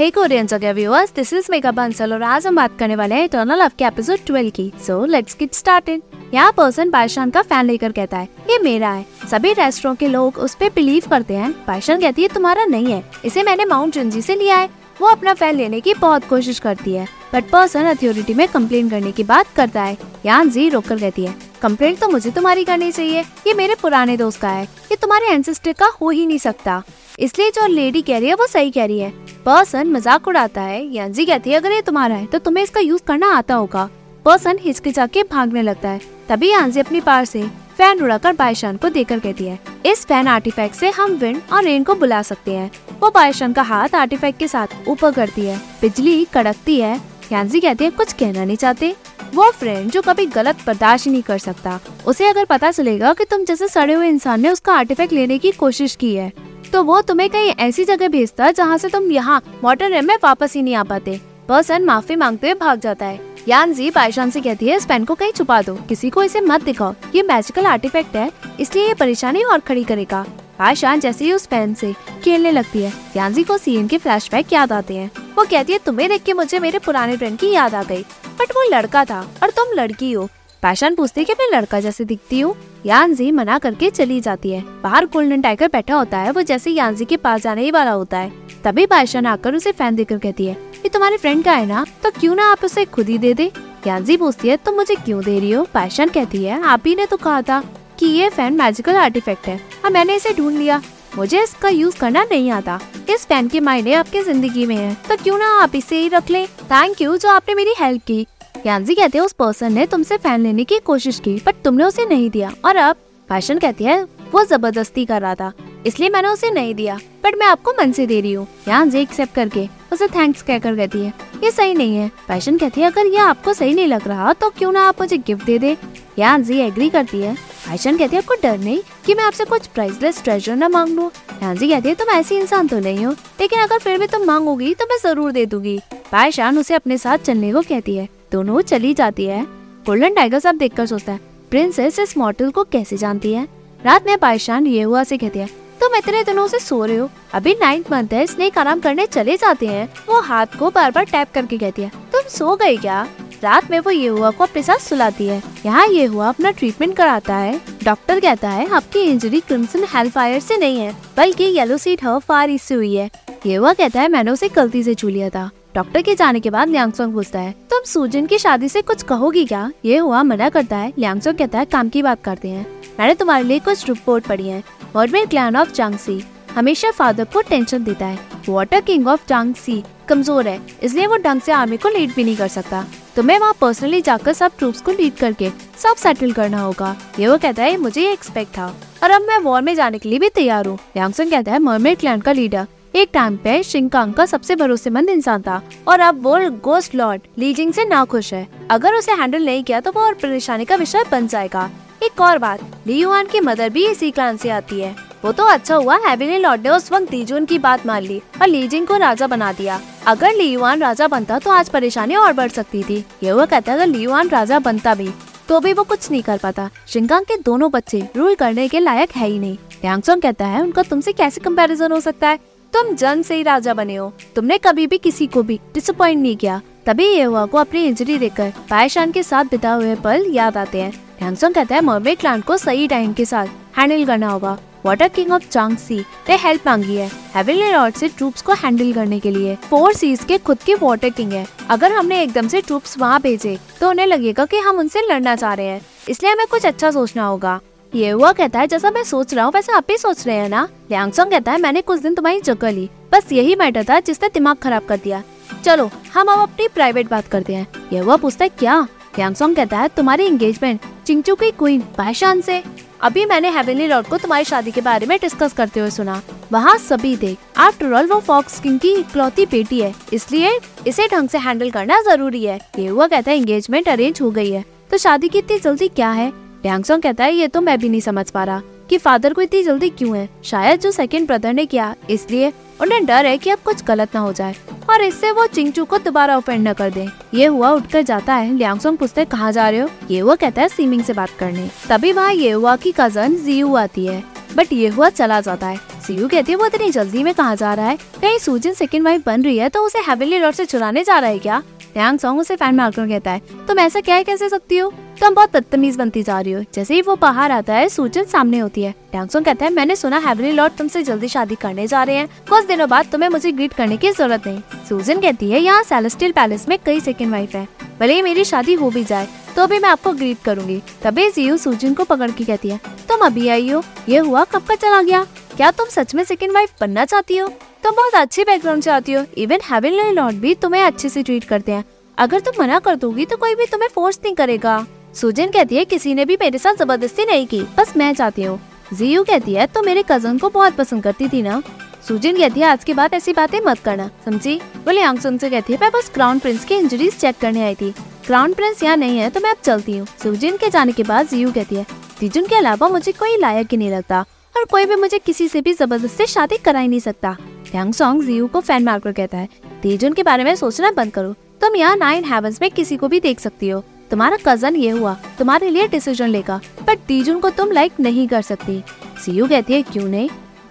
Hey Koreans okay viewers this is Megha Bansal और आज हम बात करने वाले हैं इटर्नल लव के एपिसोड 12 की। सो लेट्स गेट स्टार्टेड यहाँ पर्सन बायशान का फ़ैन लेकर कहता है, ये मेरा है। सभी रेस्टोरेंट के लोग उस पर बिलीव करते हैं। बायशान कहती है, तुम्हारा नहीं है। इसे मैंने माउंट चुंजी से लिया है। वो अपना फ़ैन लेने की बहुत कोशिश करती है। बट पर्सन अथॉरिटी में कंप्लेन करने की बात करता है। यान जी रोक कर कहती है कंप्लेंट तो मुझे तुम्हारी करनी चाहिए। ये मेरे पुराने दोस्त का है। ये तुम्हारे एंसेस्टर का हो ही नहीं सकता। इसलिए जो लेडी कह रही है, वो सही कह रही है। पर्सन मज़ाक उड़ाता है, यांजी कहती है, अगर ये तुम्हारा है तो तुम्हें इसका यूज़ करना आता होगा। पर्सन हिचकिचा के भागने लगता है। तभी यांजी अपनी पार से फ़ैन उड़ाकर बायशान को देकर कहती है, इस फ़ैन आर्टिफैक्ट से हम विंड और रेन को बुला सकते हैं। वो बायशान का हाथ आर्टिफैक्ट के साथ ऊपर करती है, बिजली कड़कती है। यांजी कहती है, कुछ कहना नहीं चाहते। वो फ्रेंड जो कभी गलत बर्दाश्त नहीं कर सकता। उसे अगर पता चलेगा कि तुम जैसे सड़े हुए इंसान ने उसका आर्टिफैक्ट लेने की कोशिश की है तो वो तुम्हें कहीं ऐसी जगह भेजता है जहाँ से तुम यहाँ रेम में वापस ही नहीं आ पाते। पर्सन माफ़ी मांगते हुए भाग जाता है। यान जी पायशान से कहती है, इस पेन को कहीं छुपा दो। किसी को इसे मत दिखाओ। ये मैजिकल आर्टिफैक्ट है। इसलिए ये परेशानी और खड़ी करेगा पायशान जैसे ही उस पेन से खेलने लगती है। यानजी को सीन के फ्लैशबैक याद आते हैं। वो कहती है, तुम्हें देख के मुझे मेरे पुराने फ्रेंड की याद आ गई। बट वो लड़का था और तुम लड़की हो। पैशन पूछती है कि मैं लड़का जैसे दिखती हूँ। यानजी मना करके चली जाती है। बाहर गोल्डन टाइगर बैठा होता है, वो जैसे यानजी के पास जाने ही वाला होता है। तभी पैशन आकर उसे फ़ैन देकर कहती है, ये तुम्हारे फ्रेंड का है ना? तो क्यों ना आप उसे खुद ही दे दे? यानजी पूछती है, तुम मुझे क्यों दे रही हो? पैशन कहती है, आप ही ने तो कहा था कि ये फ़ैन मैजिकल आर्टिफैक्ट है। और मैंने इसे ढूंढ लिया। मुझे इसका यूज़ करना नहीं आता। इस फ़ैन के मायने आपके ज़िंदगी में है। तो क्यों ना आप इसे ही रख लें? थैंक यू जो आपने मेरी हेल्प की। यानजी कहते हैं, उस पर्सन ने तुमसे फ़ैन लेने की कोशिश की बट तुमने उसे नहीं दिया। और अब, फ़ैशन कहती है, वो ज़बरदस्ती कर रहा था, इसलिए मैंने उसे नहीं दिया बट मैं आपको मन से दे रही हूँ। जी एक्सेप्ट करके, उसे थैंक्स कहकर कहती है, ये सही नहीं है। फ़ैशन कहती है, अगर ये आपको सही नहीं लग रहा तो क्यों ना आप मुझे गिफ्ट दे दे? यानजी एग्री करती है। फ़ैशन कहती है, आपको डर नहीं कि मैं आपसे कुछ प्राइसलेस ट्रेजर न मांग लूँ? यानजी कहती है, तुम ऐसी इंसान तो नहीं हो, लेकिन अगर फिर भी तुम मांगोगी तो मैं ज़रूर दे दूँगी। पायशान उसे अपने साथ चलने को कहती है। दोनों चली जाती है। गोल्डन टाइगर सब देखकर सोचता है प्रिंसेस इस मॉडल को कैसे जानती है? रात में पायशान ये हुआ से कहती है, तुम इतने दिनों से सो रहे हो। अभी नाइन्थ मंथ है स्नेक आराम करने चले जाते हैं। वो हाथ को बार बार टैप करके कहती है, तुम सो गए क्या? रात में वो ये हुआ को अपने साथ सुलाती है। यहाँ ये हुआ अपना ट्रीटमेंट कराता है। डॉक्टर कहता है, आपकी इंजरी क्रिम्सन हेल्फायर से नहीं है, बल्कि येलो सीट हर फार इससे हुई है। ये हुआ कहता है, मैंने उसे गलती से छू लिया था। डॉक्टर के जाने के बाद लियांगसोंग पूछता है, तुम सूजन की शादी से कुछ कहोगी क्या? ये हुआ, मना करता है। लियांगसोंग कहता है, काम की बात करते हैं। मैंने तुम्हारे लिए कुछ रिपोर्ट पढ़ी है। वर्डमेन क्लैन ऑफ़ चांगसी हमेशा फादर को टेंशन देता है। वाटर किंग ऑफ़ चांगसी कमज़ोर है, इसलिए वो ढंग से आर्मी को लीड भी नहीं कर सकता। तुम्हें वहाँ पर्सनली जाकर सब ट्रूप्स को लीड करके सब सेटल करना होगा। ये वो कहता है मुझे ये एक्सपेक्ट था। और अब मैं वॉर में जाने के लिए भी तैयार हूँ। लियांगसोंग कहता है मरमेड क्लैन का लीडर एक टाइम पे शिंकांग का सबसे भरोसेमंद इंसान था और अब वो गोस्ट लॉर्ड लीजिंग से नाखुश है। अगर उसे हैंडल नहीं किया तो वो और परेशानी का विषय बन जाएगा। एक और बात लीयुआन की मदर भी इसी क्लान से आती है। वो तो अच्छा हुआ हैविली लॉर्ड ने उस वक्त लीजुन की बात मान ली और लीजिंग को राजा बना दिया। अगर लियुआन राजा बनता तो आज परेशानी और बढ़ सकती थी। ये वो कहता अगर लियुआन राजा बनता भी तो भी वो कुछ नहीं कर पाता। शिंकांग के दोनों बच्चे रूल करने के लायक है ही नहीं। कहता है, उनका तुमसे कैसे कंपैरिजन हो सकता है? तुम जन्म से ही राजा बने हो। तुमने कभी भी किसी को भी डिसअपॉइंट नहीं किया। तभी ये हुआ को अपनी इंजरी देखकर पायशान के साथ बिता हुए पल याद आते हैं। हैंगसोंग कहता है मर्मे क्लान को सही टाइम के साथ हैंडल करना होगा। वाटर किंग ऑफ़ चांगसी ने हेल्प मांगी है। हेवनली लॉर्ड से ट्रूप्स को हैंडल करने के लिए फोर सीज के खुद के वाटर किंग है। अगर हमने एकदम से ट्रूप्स वहाँ भेजे तो उन्हें लगेगा कि हम उनसे लड़ना चाह रहे हैं। इसलिए हमें कुछ अच्छा सोचना होगा। ये हुआ कहता है, जैसा मैं सोच रहा हूँ, वैसा आप भी सोच रहे हैं ना। लियांगसोंग कहता है, मैंने कुछ दिन तुम्हारी जगह ली। बस यही मैटर था जिसने दिमाग खराब कर दिया। चलो, हम अब अपनी प्राइवेट बात करते हैं। ये हुआ पूछता है, क्या? लियांगसोंग कहता है, तुम्हारी एंगेजमेंट चिंगचू की क्वीन पायशान से। अभी मैंने हेवनली लॉर्ड को तुम्हारी शादी के बारे में डिस्कस करते हुए सुना। वहाँ सभी थे आफ्टर ऑल वो फॉक्स किंग की इकलौती बेटी है। इसलिए इसे ढंग से हैंडल करना ज़रूरी है। ये हुआ कहता है एंगेजमेंट अरेंज हो गई है। तो शादी की इतनी जल्दी क्या है? लियांगसोंग कहता है, ये तो मैं भी नहीं समझ पा रहा कि फादर को इतनी जल्दी क्यों है। शायद जो सेकंड ब्रदर ने किया, इसलिए उन्हें डर है कि अब कुछ गलत ना हो जाए। और इससे वो चिंगचू को दोबारा ऑफेंड न कर दे। ये हुआ उठकर जाता है। लियांगसोंग पूछते, कहाँ जा रहे हो? ये हुआ कहता है सीमिंग से बात करने। तभी वहाँ ये हुआ की कज़न जीयू आती है। बट ये हुआ चला जाता है। सीयू कहती है, वो इतनी जल्दी में कहा जा रहा है? कहीं सूजन सेकंड वाइफ बन रही है तो उसे हेवनली लॉर्ड से चुराने जा रहा है क्या? यांग सॉन्ग उसे फ़ैन मार्कर कहता है, तुम ऐसा क्या कैसे सकती हो? तुम बहुत बदतमीज बनती जा रही हो। जैसे ही वो बाहर आता है, सूजन सामने होती है। टैंगसोंग कहता है, मैंने सुना हेवनली लॉर्ड तुमसे जल्दी शादी करने जा रहे हैं। कुछ दिनों बाद तुम्हें मुझे ग्रीट करने की ज़रूरत नहीं। सूजन कहती है, यहाँ सेलेस्टियल पैलेस में कई सेकंड वाइफ है। भले ही मेरी शादी हो भी जाए तो भी मैं आपको ग्रीट करूँगी। तभी जियो सूजन को पकड़ के कहती है, तुम अभी आई हो? ये हुआ? कब का चला गया? क्या तुम सच में सेकंड वाइफ बनना चाहती हो? तुम बहुत अच्छी बैकग्राउंड से आती हो। इवन लॉर्ड भी तुम्हें अच्छे से ट्रीट करते हैं। अगर तुम मना कर दोगी तो कोई भी तुम्हें फोर्स नहीं करेगा। सुजन कहती है, किसी ने भी मेरे साथ ज़बरदस्ती नहीं की। बस मैं चाहती हूँ। जियो कहती है तो मेरे कज़न को बहुत पसंद करती थी ना? सुजन कहती है, आज के बाद ऐसी बातें मत करना। समझी? बोले आंगसुन से कहती है, मैं बस क्राउन प्रिंस की इंजरीज चेक करने आई थी। क्राउन प्रिंस यहाँ नहीं है तो मैं अब चलती हूँ। सुजन के जाने के बाद जियो कहती है तिजुन के अलावा मुझे कोई लायक ही नहीं लगता। और कोई भी मुझे किसी से भी ज़बरदस्ती शादी करा ही नहीं सकता। यांग सॉन्ग जियो को फ़ैन मार्कर कहता है तिजुन के बारे में सोचना बंद करो। तुम यहाँ नाइन हेवंस में किसी को भी देख सकती हो। तुम्हारा कज़न ये हुआ, तुम्हारे लिए डिसीज़न लेगा पर तीजुन को तुम लाइक नहीं कर सकती। सीयू कहती है, क्यों नहीं?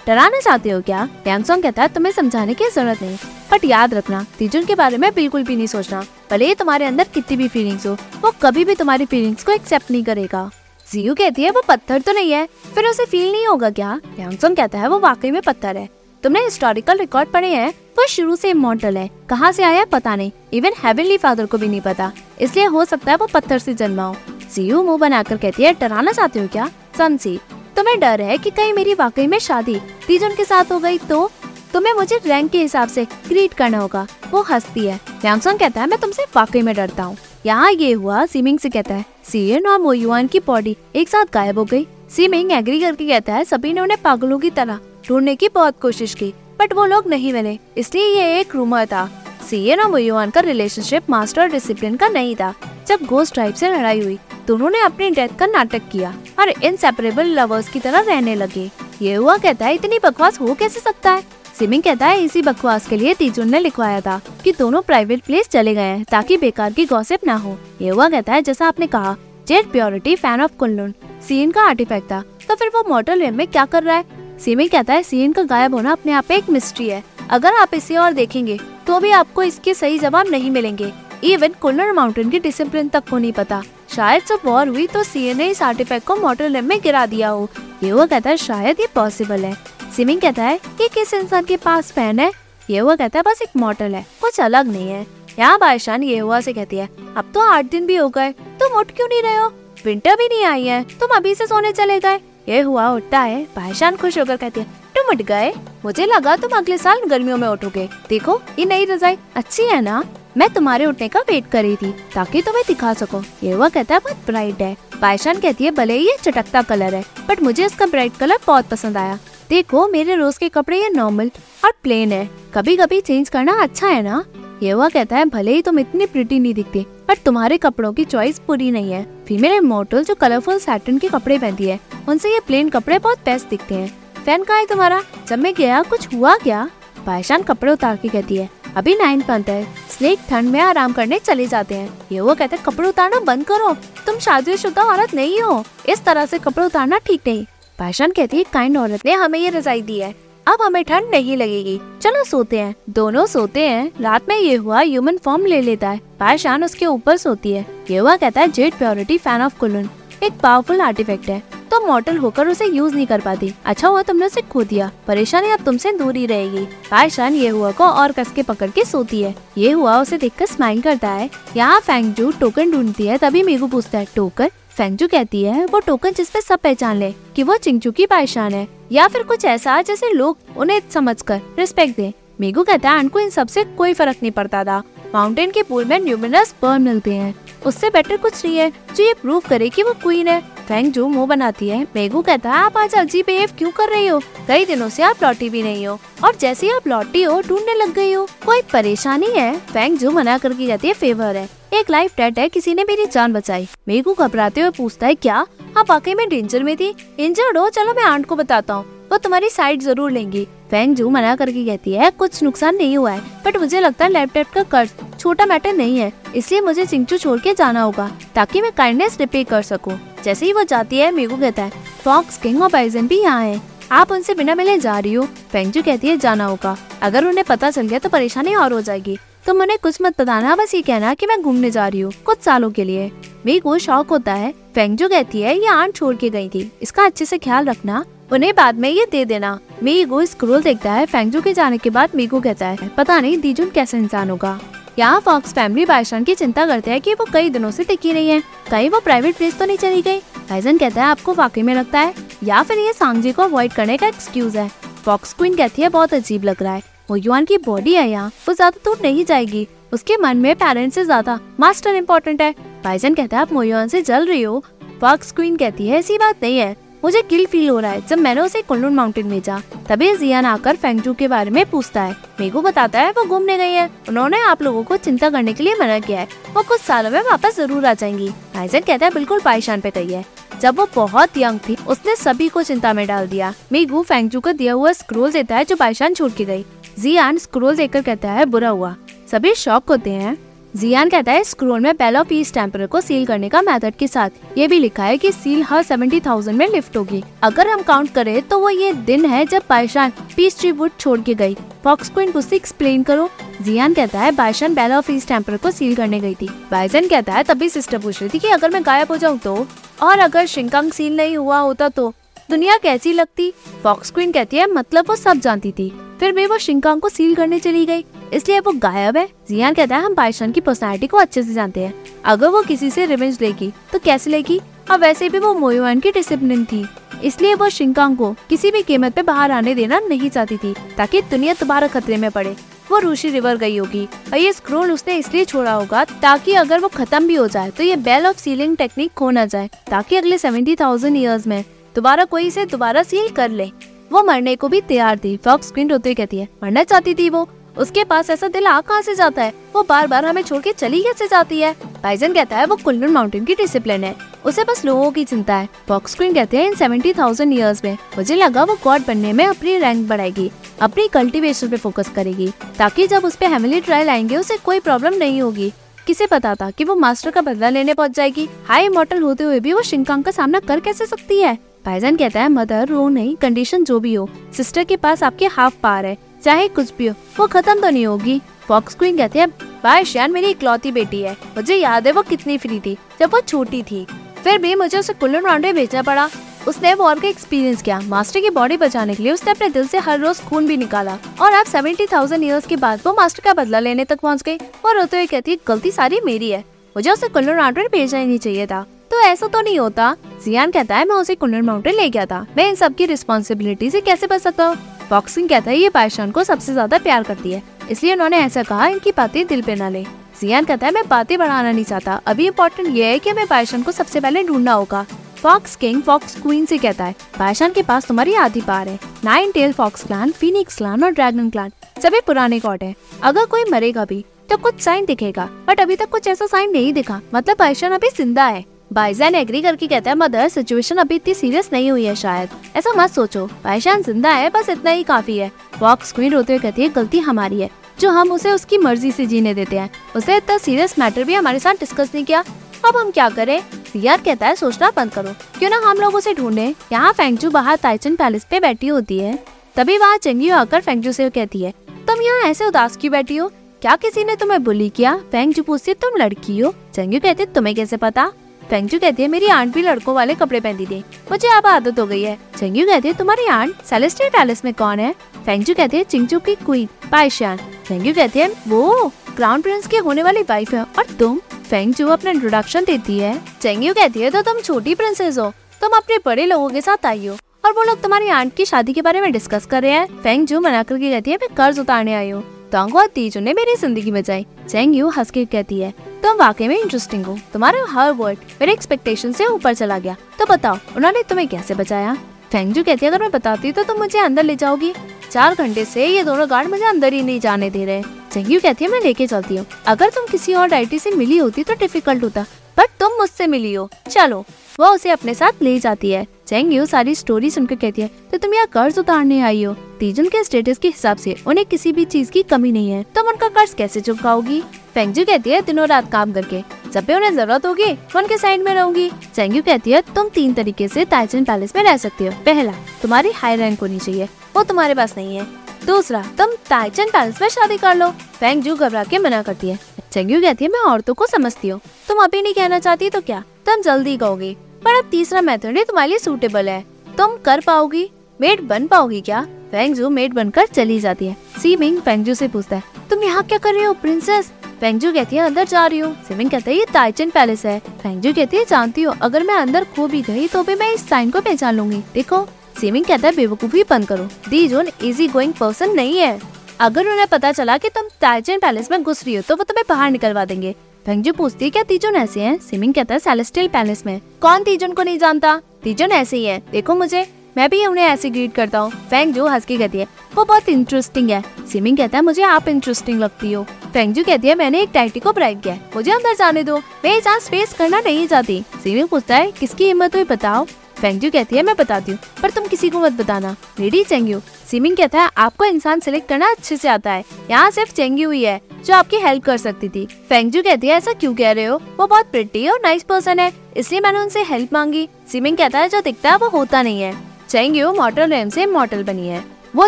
डराना चाहते हो क्या? यांगसोंग कहता है, तुम्हें समझाने की ज़रूरत नहीं बट याद रखना तीजुन के बारे में बिल्कुल भी नहीं सोचना। भले तुम्हारे अंदर कितनी भी फीलिंग्स हो, वो कभी भी तुम्हारी फीलिंग्स को एक्सेप्ट नहीं करेगा। जियो कहती है, वो पत्थर तो नहीं है। फिर उसे फील नहीं होगा क्या? यांगसोंग कहता है, वो वाकई में पत्थर है। तुमने हिस्टोरिकल रिकॉर्ड पढ़े हैं? वो शुरू से इमोर्टल है। कहाँ से आया पता नहीं। इवन हेवनली फादर को भी नहीं पता। इसलिए हो सकता है वो पत्थर से जन्मा हो। जियो मुँह बनाकर कहती है, डराना चाहते हो क्या? समझी तुम्हें डर है कि कहीं मेरी वाकई में शादी तीजन के साथ हो गई तो? तुम्हें मुझे रैंक के हिसाब से ग्रीट करना होगा। वो हंसती है। कहता है, मैं तुमसे वाकई में डरता हूँ। यहाँ ये हुआ, सीमिंग से कहता है, सीएन और मोयुआन की बॉडी एक साथ गायब हो गई। सीमिंग एग्री करके कहता है, सभी ने उन्हें पागलों की तरह ढूँढने की बहुत कोशिश की, बट वो लोग नहीं मिले, इसलिए ये एक रूमर था। सीएन और मोयुआन का रिलेशनशिप मास्टर डिसिप्लिन का नहीं था। जब गोस्ट ट्राइब से लड़ाई हुई दोनों ने अपनी डेथ का नाटक किया और इनसेपरेबल लवर्स की तरह रहने लगे। ये हुआ कहता है, इतनी बकवास हो कैसे सकता है? सिमिंग कहता है, इसी बकवास के लिए तीजुन ने लिखवाया था कि दोनों प्राइवेट प्लेस चले गए हैं ताकि बेकार की गॉसिप ना हो। ये हुआ कहता है, जैसा आपने कहा jet purity fan of Kunlun. Scene का आर्टिफैक्ट था तो फिर वो मॉडल रेम में क्या कर रहा है? सीमिंग कहता है सीन का गायब होना अपने आप एक मिस्ट्री है। अगर आप इसे और देखेंगे तो भी आपको इसके सही जवाब नहीं मिलेंगे। इवन कुल्लर माउंटेन की डिसिप्लिन तक को नहीं पता। शायद जब वॉर हुई तो सी ने इस आर्टिफैक्ट को मॉडल लेम में गिरा दिया हो। ये वो कहता है, शायद ये पॉसिबल है। सिमिंग कहता है कि किस इंसान के पास फ़ैन है? ये हुआ कहता है बस एक मॉडल है। कुछ अलग नहीं है। यहाँ बायशान ये हुआ से कहती है, अब तो आठ दिन भी हो गए। तुम उठ क्यों नहीं रहे हो? विंटर भी नहीं आई है। तुम अभी से सोने चले गए। ये हुआ उठता है बायशान खुश होकर कहती है, तुम उठ गए? मुझे लगा तुम अगले साल गर्मियों में उठोगे। देखो, ये नई रजाई अच्छी है ना? मैं तुम्हारे उठने का वेट कर रही थी, ताकि तुम्हें दिखा सको। ये हुआ कहता है, बहुत ब्राइट है। पायशान कहती है, भले ही ये चटकता कलर है बट मुझे इसका ब्राइट कलर बहुत पसंद आया। देखो मेरे रोज के कपड़े ये नॉर्मल और प्लेन है। कभी कभी चेंज करना अच्छा है ना? ये वह कहता है, भले ही तुम इतनी प्रिटी नहीं दिखती, पर तुम्हारे कपड़ों की चॉइस पूरी नहीं है। फीमेल इमोटल जो कलरफुल सैटन के कपड़े पहनती है, उनसे ये प्लेन कपड़े बहुत बेस्ट दिखते हैं। फ़ैन कहा है तुम्हारा? जब मैं गया, कुछ हुआ क्या? पायशान कपड़े उतार के कहती है, अभी नाइन पंथ है। स्नेक ठंड में आराम करने चले जाते हैं। ये वो कहते हैं, कपड़े उतारना बंद करो। तुम शादी शुदा औरत नहीं हो। इस तरह से कपड़े उतारना ठीक नहीं। पायशान कहती है, काइंड औरत ने हमें ये रजाई दी है। अब हमें ठंड नहीं लगेगी। चलो सोते हैं। दोनों सोते हैं। रात में ये हुआ ह्यूमन फॉर्म ले लेता है। पायशान उसके ऊपर सोती है। ये हुआ कहता है, jet purity fan of Kunlun. एक पावरफुल आर्टिफैक्ट है। तो मॉडल होकर उसे यूज़ नहीं कर पाती। अच्छा हुआ तुमने उसे खो दिया। परेशानी अब तुमसे दूर ही रहेगी। पायशान ये हुआ को और कस के पकड़ के सोती है। ये हुआ उसे देखकर स्माइल करता है। यहाँ फेंगजू टोकन ढूंढती है, तभी मेगू पूछता है टोकन फेंगजू कहती है, वो टोकन जिसपे सब पहचान ले कि वो चिंगचू की पायशान है, या फिर कुछ ऐसा जैसे लोग उन्हें समझ कर रिस्पेक्ट दे। मेगू कहता है को इन सबसे कोई फ़र्क नहीं पड़ता था माउंटेन के पूल में न्यूमिनस बर्न मिलते हैं। उससे बेटर कुछ नहीं है, जो ये प्रूव करे कि वो क्वीन है। फैंग जो मुँह बनाती है। मेगू कहता है, आप आज अजीब बिहेव क्यों कर रही हो? कई दिनों से आप लौटी भी नहीं हो। और जैसे ही आप लौटी हो, ढूँढने लग गई हो। कोई परेशानी है? फैंग जो मना करके कहती है फेवर है। एक लाइफ डेट है, किसी ने मेरी जान बचाई। मेघू घबराते हुए पूछता है, क्या? आप वाकई में डेंजर में थी? इंजर्ड हो? चलो मैं आंट को बताता हूँ। वो तुम्हारी साइड ज़रूर लेंगी। फैंग जू मना करके कहती है, कुछ नुकसान नहीं हुआ है बट मुझे लगता है लैपटॉप का कर्ज छोटा मैटर नहीं है, इसलिए मुझे चिंचू छोड़ के जाना होगा, ताकि मैं काइंडनेस रिपे कर सकूँ। जैसे ही वो जाती है मेगू कहता है फॉक्स किंग और बाइजन भी यहाँ है। आप उनसे बिना मिले जा रही हो। फेंगजू कहती है, जाना होगा। अगर उन्हें पता चल गया तो परेशानी और हो जाएगी। तुम उन्हें कुछ मत बताना, बस ये कहना कि मैं घूमने जा रही हूँ, कुछ सालों के लिए। मीगू शौक होता है फेंगजू कहती है, ये आंट छोड़ के गई थी। इसका अच्छे से ख्याल रखना, उन्हें बाद में ये दे देना। मीगू स्क्रोल देखता है फेंगजू के जाने के बाद मीगू कहता है, पता नहीं, दीजुन कैसे इंसान होगा? यहाँ फॉक्स फैमिली बाइशान की चिंता करते हैं कि वो कई दिनों से टिकी नहीं है। कहीं वो प्राइवेट प्लेस तो नहीं चली गई? टाइजन कहता है, आपको वाकई में लगता है? या फिर ये सांगजी को अवॉइड करने का एक्सक्यूज है। फॉक्स क्वीन कहती है, बहुत अजीब लग रहा है। वो युआन की बॉडी है यहाँ, वो ज़्यादा दूर नहीं जाएगी। उसके मन में पेरेंट्स से ज़्यादा मास्टर इम्पोर्टेंट है। टाइजन कहता है, आप मोयुआन से जल रही हो? फॉक्स क्वीन कहती है, ऐसी बात नहीं है। मुझे गिल फील हो रहा है। जब मैंने उसे कुल्लून माउंटेन भेजा तभी जियान आकर फेंगजू के बारे में पूछता है। मेगू बताता है, वो घूमने गई है। उन्होंने आप लोगों को चिंता करने के लिए मना किया है। वो कुछ सालों में वापस ज़रूर आ जाएँगी। आइजन कहता है, बिल्कुल पाइशान पे गई है। जब वो बहुत यंग थी, उसने सभी को चिंता में डाल दिया। मेगू फेंगजू को दिया हुआ स्क्रोल देता है, जो पाइशान छोड़ के गई। जियान स्क्रोल देकर कहता है, बुरा हुआ। सभी शॉक होते हैं। जियान कहता है स्क्रोल में ऑफ़ ईस्ट टेम्पर को सील करने का मेथड के साथ ये भी लिखा है कि सील हर सेवेंटी थाउज़ेंड में लिफ्ट होगी। अगर हम काउंट करें तो वो ये दिन है जब बायशान पीस ट्री वुड छोड़ के गई। फॉक्स क्वीन कुछ एक्सप्लेन करो। जियान कहता है बायशान ऑफ़ ईस्ट टेम्पर को सील करने गई थी। बाइजन कहता है, तभी सिस्टर पूछ रही थी कि अगर मैं गायब हो जाऊँ तो? और अगर शिंकांग सील नहीं हुआ होता तो? दुनिया कैसी लगती? फॉक्स क्वीन कहती है मतलब वो सब जानती थी। फिर भी वो शिंकांग को सील करने चली गई। इसलिए वो गायब है। जियान कहता है, हम बाइशन की पर्सनैलिटी को अच्छे से जानते हैं। अगर वो किसी से रिवेंज लेगी तो कैसे लेगी? और वैसे भी वो मोयुआन की डिसिप्लिन थी। इसलिए वो शिंकांग को किसी भी कीमत पे बाहर आने देना नहीं चाहती थी, ताकि दुनिया दोबारा खतरे में पड़े। वो रूशी रिवर गई होगी, और ये स्क्रोल उसने इसलिए छोड़ा होगा ताकि अगर वो खत्म भी हो जाए तो ये बेल ऑफ़ सीलिंग टेक्निक खो ना जाए, ताकि अगले सेवेंटी थाउज़ेंड ईयर्स में दोबारा कोई इसे दोबारा सील कर ले। वो मरने को भी तैयार थी। फॉक्स स्क्रीन रोते कहती है, मरना चाहती थी वो। उसके पास ऐसा दिल आ कहाँ से जाता है? वो बार बार हमें छोड़ के चली कैसे जाती है? बाइजन कहता है, वो कुल्लून माउंटेन की डिसिप्लिन है। उसे बस लोगों की चिंता है। फॉक्स क्वीन कहते हैं, इन सेवेंटी थाउज़ेंड ईयर्स में मुझे लगा वो गॉड बनने में अपनी रैंक बढ़ाएगी, अपनी कल्टीवेशन पे फोकस करेगी, ताकि जब उस पर हेमिली ट्रायल आएँगे, उसे कोई प्रॉब्लम नहीं होगी। किसे पता था कि वो मास्टर का बदला लेने पहुँच जाएगी? हाई इमोटल होते हुए भी वो शिंकांग का सामना कर कैसे सकती है? भाईजान कहता है मदर रो नहीं कंडीशन जो भी हो सिस्टर के पास आपके हाफ़ पार है, चाहे कुछ भी हो, वो खत्म तो नहीं होगी. फॉक्स क्वीन कहते हैं बाय श्यान मेरी इकलौती बेटी है, मुझे याद है वो कितनी फ्री थी, जब वो छोटी थी। फिर भी मुझे उसे कुल्लू राउंडे भेजना पड़ा। उसने वॉर का एक्सपीरियंस किया मास्टर की बॉडी बचाने के लिए उसने अपने दिल से हर रोज खून भी निकाला। और अब सेवेंटी थाउज़ेंड ईयर्स के बाद वो मास्टर का बदला लेने तक पहुँच गई। और रोते हुए कहती है, गलती सारी मेरी है, मुझे उसे कुल्लू राउंडे भेजना ही नहीं चाहिए था। तो ऐसा तो नहीं होता। जियान कहता है, मैं उसे कुंडल माउंटेन ले गया था। मैं इन सब की रिस्पॉन्सिबिलिटी से कैसे बच सकता हूँ? बॉक्सिंग कहता है, ये पायशान को सबसे ज़्यादा प्यार करती है। इसलिए उन्होंने ऐसा कहा, इनकी बातें दिल पे न ले। जियान कहता है, मैं बातें बढ़ाना नहीं चाहता। अभी इम्पोर्टेंट ये है कि हमें पायशान को सबसे पहले ढूंढना होगा। फॉक्स किंग फॉक्स क्वीन से कहता है पायशान के पास तुम्हारी आधी पार है। Nine tail fox clan phoenix clan और ड्रैगन क्लान सभी पुराने गॉड है। अगर कोई मरेगा भी तो कुछ साइन दिखेगा। बट अभी तक कुछ ऐसा साइन नहीं दिखा। मतलब पायशान अभी ज़िंदा है। बाईजान एग्री करके कहता है मदर सिचुएशन अभी इतनी सीरियस नहीं हुई है शायद। ऐसा मत सोचो। भाईशान ज़िंदा है, बस इतना ही काफ़ी है। वॉक्स क्वीन रोते हुए कहती है, गलती हमारी है। जो हम उसे उसकी मर्ज़ी से जीने देते हैं। उसे इतना सीरियस मैटर भी हमारे साथ डिस्कस नहीं किया। अब हम क्या करें? सियार कहता है, सोचना बंद करो। क्यों ना हम लोग उसे ढूंढे? यहाँ फेंगजू बाहर ताइचन पैलेस पे बैठी होती है। तभी वहाँ चंगी आकर फेंगजू से कहती है, तुम यहाँ ऐसे उदास क्यों बैठी हो? क्या किसी ने तुम्हें बुली किया? फेंगजू पूछती तुम लड़की हो? चंगी कहती तुम्हें कैसे पता? फेंगजू कहती है, मेरी आंट भी लड़कों वाले कपड़े पहनती थी। मुझे अब आदत हो गई है। चंगू कहती है, तुम्हारी आंट सेलेस्टियल पैलेस में कौन है? फेंगजू कहती है चिंगचू की क्वीन पाइशान फेंगजू कहती है, वो क्राउन प्रिंस की होने वाली वाइफ है। और तुम फेंगजू अपना इंट्रोडक्शन देती है। चेंगयू कहती है तो तुम छोटी प्रिंसेस हो। तुम अपने बड़े लोगों के साथ आई हो। और वो लोग तुम्हारी आंट की शादी के बारे में डिस्कस कर रहे हैं। फेंग जू मना करके कहती है, मैं कर्ज उतारने आई हूँ। तो तीजू ने मेरी ज़िंदगी बचाई चेंग यू हंस के कहती है। तुम वाकई में इंटरेस्टिंग हो। तुम्हारा हर वर्ड मेरे एक्सपेक्टेशन से ऊपर चला गया। तो बताओ, उन्होंने तुम्हें कैसे बचाया? फेंगजू कहती है, अगर मैं बताती तो तुम मुझे अंदर ले जाओगी। चार घंटे से ये दोनों गार्ड मुझे अंदर ही नहीं जाने दे रहे। चंगू कहती है, मैं लेके चलती हूँ। अगर तुम किसी और डाइटी से मिली होती तो डिफ़िकल्ट होता बट तुम मुझसे मिली हो। चलो, वो उसे अपने साथ ले जाती है। चेंग यू सारी स्टोरी सुनकर कहती है तो तुम यहाँ कर्ज उतारने आई हो? तीजुन के स्टेटस के हिसाब से उन्हें किसी भी चीज़ की कमी नहीं है। तुम उनका कर्ज कैसे चुकाओगी? फेंगजू कहती है, दिनों रात काम करके। जब भी उन्हें ज़रूरत होगी उनके साइड में रहूँगी। चेंगयू कहती है, तुम तीन तरीके से ताइचन पैलेस में रह सकती हो। पहला, तुम्हारी हाई रैंक होनी चाहिए। वो तुम्हारे पास नहीं है। दूसरा, तुम ताइचन पैलेस में शादी कर लो। फेंगजू घबरा के मना करती है। चेंगयू कहती है, मैं औरतों को समझती हूँ। तुम अभी नहीं कहना चाहती तो क्या? तुम जल्दी कहोगी। पर अब तीसरा मेथड ही तुम्हारे लिए सूटेबल है। तुम कर पाओगी। मेड बन पाओगी क्या? फेंगजू मेड बनकर चली जाती है। सीमिंग फेंगजू से पूछता है, तुम यहाँ क्या कर रही हो प्रिंसेस फेंगजू कहती है, अंदर जा रही हूँ। सीमिंग कहता है, ये ताइचन पैलेस है। फेंगजू कहती है, जानती हो, अगर मैं अंदर खो भी गई तो भी मैं इस साइन को पहचान लूँगी। देखो। सीमिंग कहता है, बेवकूफ़ी बंद करो। दी जोन इजी गोइंग पर्सन नहीं है। अगर उन्हें पता चला कि तुम ताइचन पैलेस में घुस रही हो तो वो तुम्हें बाहर निकलवा देंगे। फेंगजू पूछती है, क्या तीजन ऐसे हैं? सिमिंग कहता है सेलेस्टियल पैलेस में। कौन तीजन को नहीं जानता? तीजन ऐसे ही है। देखो मुझे, मैं भी उन्हें ऐसे ग्रीट करता हूँ। फेंग जो हंस के कहती है, वो बहुत इंटरेस्टिंग है। सिमिंग कहता है, मुझे आप इंटरेस्टिंग लगती हो। फेंगजू कहती है, मैंने एक टाइटी को ब्राइट किया मुझे अंदर जाने दो। मैं ये चांस फेस करना नहीं चाहती। सिमिंग पूछता है, किसकी हिम्मत हुई बताओ? फेंगजू कहती है, मैं बताती हूँ, पर तुम किसी को मत बताना। रेडी चेंग्यू सिमिंग कहता है, आपको इंसान सिलेक्ट करना अच्छे से आता है। यहाँ सिर्फ़ चेंग्यू ही है। जो आपकी हेल्प कर सकती थी। फेंगजू कहती है, ऐसा क्यों कह रहे हो? वो बहुत प्रिटी और नाइस पर्सन है। इसलिए मैंने उनसे हेल्प मांगी। सिमिंग कहता है, जो दिखता है, वो होता नहीं है। चेंग्यू मॉटल रेम से मॉटल बनी है। वो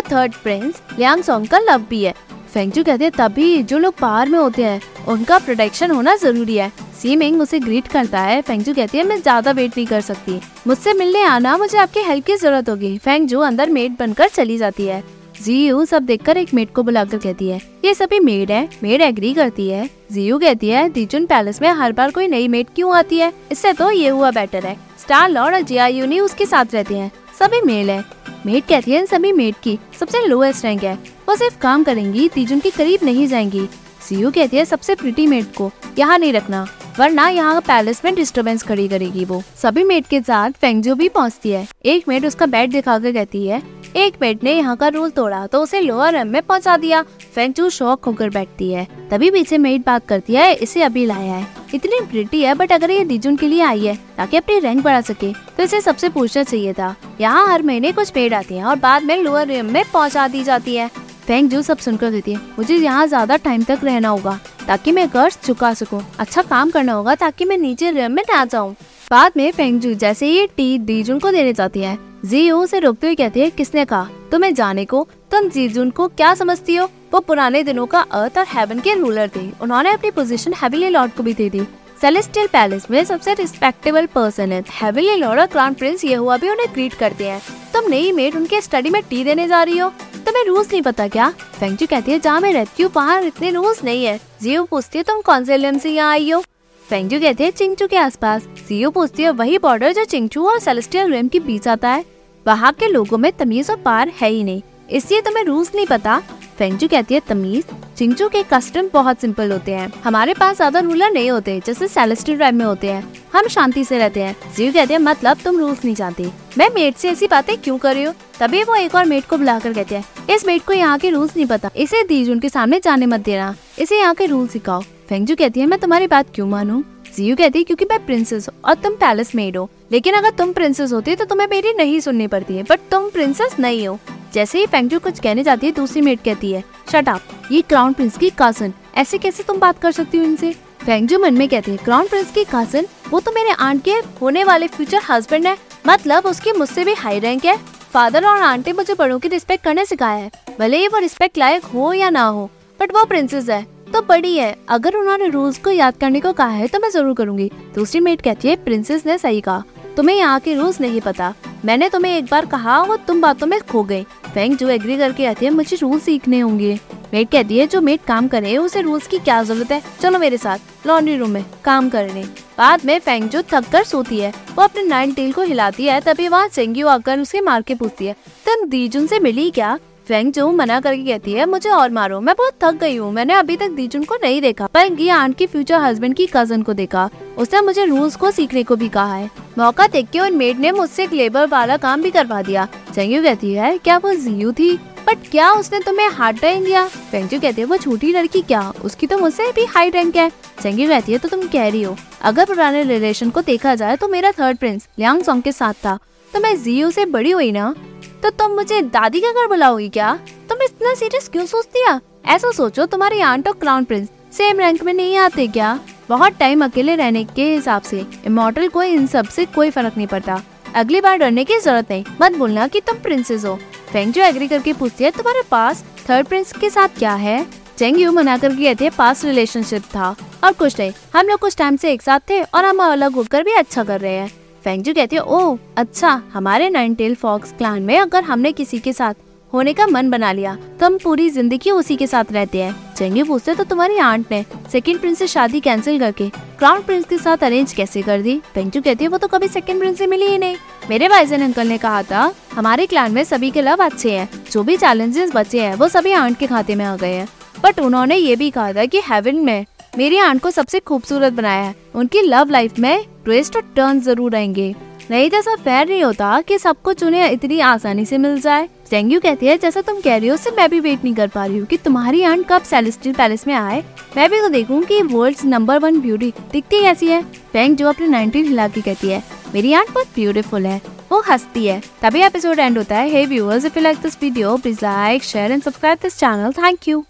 थर्ड प्रिंस लियांग सॉन्ग का लव भी है। फेंगजू कहते हैं, तभी जो लोग पार में होते हैं, उनका प्रोटेक्शन होना ज़रूरी है। सीमिंग उसे ग्रीट करता है। फेंगजू कहती है, मैं ज़्यादा वेट नहीं कर सकती। मुझसे मिलने आना, मुझे आपकी हेल्प की ज़रूरत होगी। फेंगजू अंदर मेड बनकर चली जाती है। जीयू सब देखकर एक मेड को बुलाकर कहती है, ये सभी मेड है मेड एग्री करती है। जीयू कहती है दीजुन पैलेस में हर बार कोई नई मेड क्यों आती है? इससे तो ये हुआ बेटर है। स्टार लॉर्ड और जिया यूनी उसके साथ रहते हैं। सभी मेल है। मेड कहती है सभी मेड की सबसे लोएस्ट रैंक है। वो सिर्फ़ काम करेंगी तीजुन के करीब नहीं जाएँगी। सीयू कहती है, सबसे प्रिटी मेड को यहाँ नहीं रखना, वरना यहाँ पैलेस में डिस्टरबेंस खड़ी करेगी वो। सभी मेड के साथ फेंगजो भी पहुँचती है। एक मेड उसका बेड दिखा कर कहती है, एक मेड ने यहाँ का रूल तोड़ा तो उसे लोअर रैम में पहुँचा दिया। फेंगजू शौक होकर बैठती है। तभी पीछे मेड बात करती है, इसे अभी लाया है। इतनी प्रिटी है बट अगर ये दीजुन के लिए आई है, ताकि अपनी रैंक बढ़ा सके तो इसे सबसे पूछना चाहिए था। यहाँ हर महीने कुछ मेड आती है और बाद में लोअर रैम में पहुँचा दी जाती है। फेंग जू सब सुनकर देती है। मुझे यहाँ ज़्यादा टाइम तक रहना होगा, ताकि मैं कर्ज चुका सकूँ। अच्छा काम करना होगा, ताकि मैं नीचे रेम में ना जाऊँ। बाद में फेंगजू जैसे ये टी दीजुन को देने जाती है। जीयू से रोकते हुए कहती है, किसने कहा? तुम्हें जाने को? तुम जीजुन को क्या समझती हो? वो पुराने दिनों का अर्थ और हेवन के रूलर थे। उन्होंने अपनी पोजीशन हेविली लॉर्ड को भी दे दी। सेलेस्टियल पैलेस में सबसे रिस्पेक्टेबल पर्सन है। हेविली लॉर्ड और क्राउन प्रिंस ये हुआ भी उन्हें ग्रीट करते हैं। तुम नई मेड उनके स्टडी में टी देने जा रही हो। तुम्हें रूल्स नहीं पता क्या? फेंगजू कहती है, जहाँ मैं रहती हूँ, वहाँ इतने रूल्स नहीं है। जियो पूछती है, तुम कौन से लिम से यहाँ आई हो? फेंगजू कहते हैं चिंगचू के आसपास। जियो पूछती है, वही बॉर्डर जो चिंगचू और सेलेस्टियल रेम के बीच आता है? वहाँ के लोगों में तमीज और पार है ही नहीं। इसलिए तुम्हें रूल्स नहीं पता? फेंगजू कहती है, तमीज? चिंगचू के कस्टम बहुत सिंपल होते हैं। हमारे पास ज़्यादा रूलर नहीं होते, जैसे सेलेस्टियल राइम में होते हैं। हम शांति से रहते हैं। जीव कहते हैं मतलब तुम रूल्स नहीं जानती। मैं मेट से ऐसी बातें क्यों कर रही हूँ? तभी वो एक और मेट को बुलाकर कहते हैं, इस मेट को यहाँ के रूल्स नहीं पता। इसे दीजुन के सामने जाने मत देना। इसे यहाँ के रूल सिखाओ। फेंगजू कहती है, मैं तुम्हारी बात क्यों मानू? जीव कहती है, क्योंकि मैं प्रिंसेस और तुम पैलेस मेड हो। लेकिन अगर तुम प्रिंसेस होती तो तुम्हें मेरी नहीं सुननी पड़ती है। बट तुम प्रिंसेस नहीं हो। जैसे ही फेंगजू कुछ कहने जाती है, दूसरी मेट कहती है शट अप ये क्राउन प्रिंस की कज़न ऐसे कैसे तुम बात कर सकती हो इनसे? फेंगजू मन में कहती है क्राउन प्रिंस की कज़न वो तो मेरे आंट के होने वाले फ्यूचर हस्बैंड है मतलब उसकी मुझसे भी हाई रैंक है। फादर और आंटी मुझे बड़ों की रिस्पेक्ट करने सिखाया है, भले ही वो रिस्पेक्ट लायक हो या ना हो बट वो प्रिंसेस है तो बड़ी है। अगर उन्होंने रूल्स को याद करने को कहा है तो मैं ज़रूर करूँगी। दूसरी मेट कहती है प्रिंसेस ने सही कहा। तुम्हें यहाँ के रूल्स नहीं पता। मैंने तुम्हें एक बार कहा और तुम बातों में खो गए। फेंग जो एग्री करके आती है मुझे रूल सीखने होंगे। मेट कहती है, जो मेट काम करे उसे रूल्स की क्या ज़रूरत है? चलो मेरे साथ लॉन्ड्री रूम में काम करने। बाद में फेंग जो थक कर सोती है, वो अपने नाइन टेल को हिलाती है, तभी वहाँ चेंगी आकर उसे मार के पूछती है, तुम दीजुन से मिली क्या? फेंग जो मना करके कहती है, मुझे और मारो। मैं बहुत थक गई हूँ। मैंने अभी तक दीजुन को नहीं देखा, पर ये आंट की फ्यूचर हस्बैंड की कज़न को देखा। उसने मुझे रूल्स को सीखने को भी कहा है। मौका देख के उन मेड ने मुझसे एक लेबर वाला काम भी करवा दिया। चंगू कहती है, क्या वो जियू थी? बट क्या उसने तुम्हें हार्ड रैंक दिया? फेंगजू कहती है, वो छोटी लड़की क्या? उसकी तो मुझसे भी हाई रैंक है। चेंगी कहती है तो तुम कह रही हो। अगर पुराने रिलेशन को देखा जाए तो मेरा थर्ड प्रिंस लियांग सॉन्ग के साथ था। तो मैं जियो से बड़ी हुई ना? तो तुम मुझे दादी का घर बुलाओगी क्या? तुम इतना सीरियस क्यों सोचती है? ऐसा सोचो, तुम्हारी आंट और क्राउन प्रिंस सेम रैंक में नहीं आते क्या? बहुत टाइम अकेले रहने के हिसाब से इमोटल को इन सबसे कोई फ़र्क नहीं पड़ता। अगली बार डरने की ज़रूरत नहीं। मत बोलना कि तुम प्रिंसेस हो। फेंग जो एग्री करके पूछती है, तुम्हारे पास थर्ड प्रिंस के साथ क्या है? चेंग यू मना कर गए थे पास रिलेशनशिप था और कुछ नहीं। हम लोग कुछ टाइम से एक साथ थे और हम अलग होकर भी अच्छा कर रहे हैं। फेंगजू कहती है ओ अच्छा हमारे नाइन टेल फॉक्स क्लान में अगर हमने किसी के साथ होने का मन बना लिया तो हम पूरी ज़िंदगी उसी के साथ रहते हैं। चेंगे पूछते तो तुम्हारी आंट ने सेकंड प्रिंस से शादी कैंसिल करके क्राउन प्रिंस के साथ अरेंज कैसे कर दी? पेंचू कहती है, वो तो कभी सेकंड प्रिंस से मिली ही नहीं। मेरे वाइजन अंकल ने कहा था, हमारे क्लान में सभी के लव अच्छे हैं। जो भी चैलेंजेस बचे हैं, वो सभी आंट के खाते में आ गए हैं। बट उन्होंने ये भी कहा था कि हेवन में मेरी आंट को सबसे खूबसूरत बनाया है। उनकी लव लाइफ में ट्विस्ट और टर्न ज़रूर आएँगे। नहीं तो ऐसा फेयर नहीं होता कि सबको चुने इतनी आसानी से मिल जाए। सेंग्यू कहती है, जैसा तुम कह रही हो, उससे मैं भी वेट नहीं कर पा रही हूँ कि तुम्हारी आंट कब सेलेस्टियल पैलेस में आए। मैं भी तो देखूँ कि वर्ल्ड नंबर वन ब्यूटी दिखती कैसी है। फेंग जो अपने नाइनटीन हिला के कहती है, मेरी आंट बहुत ब्यूटीफुल है, वो हंसती है। तभी एपिसोड एंड होता है। Hey viewers if you like this video please like share and subscribe this channel thank you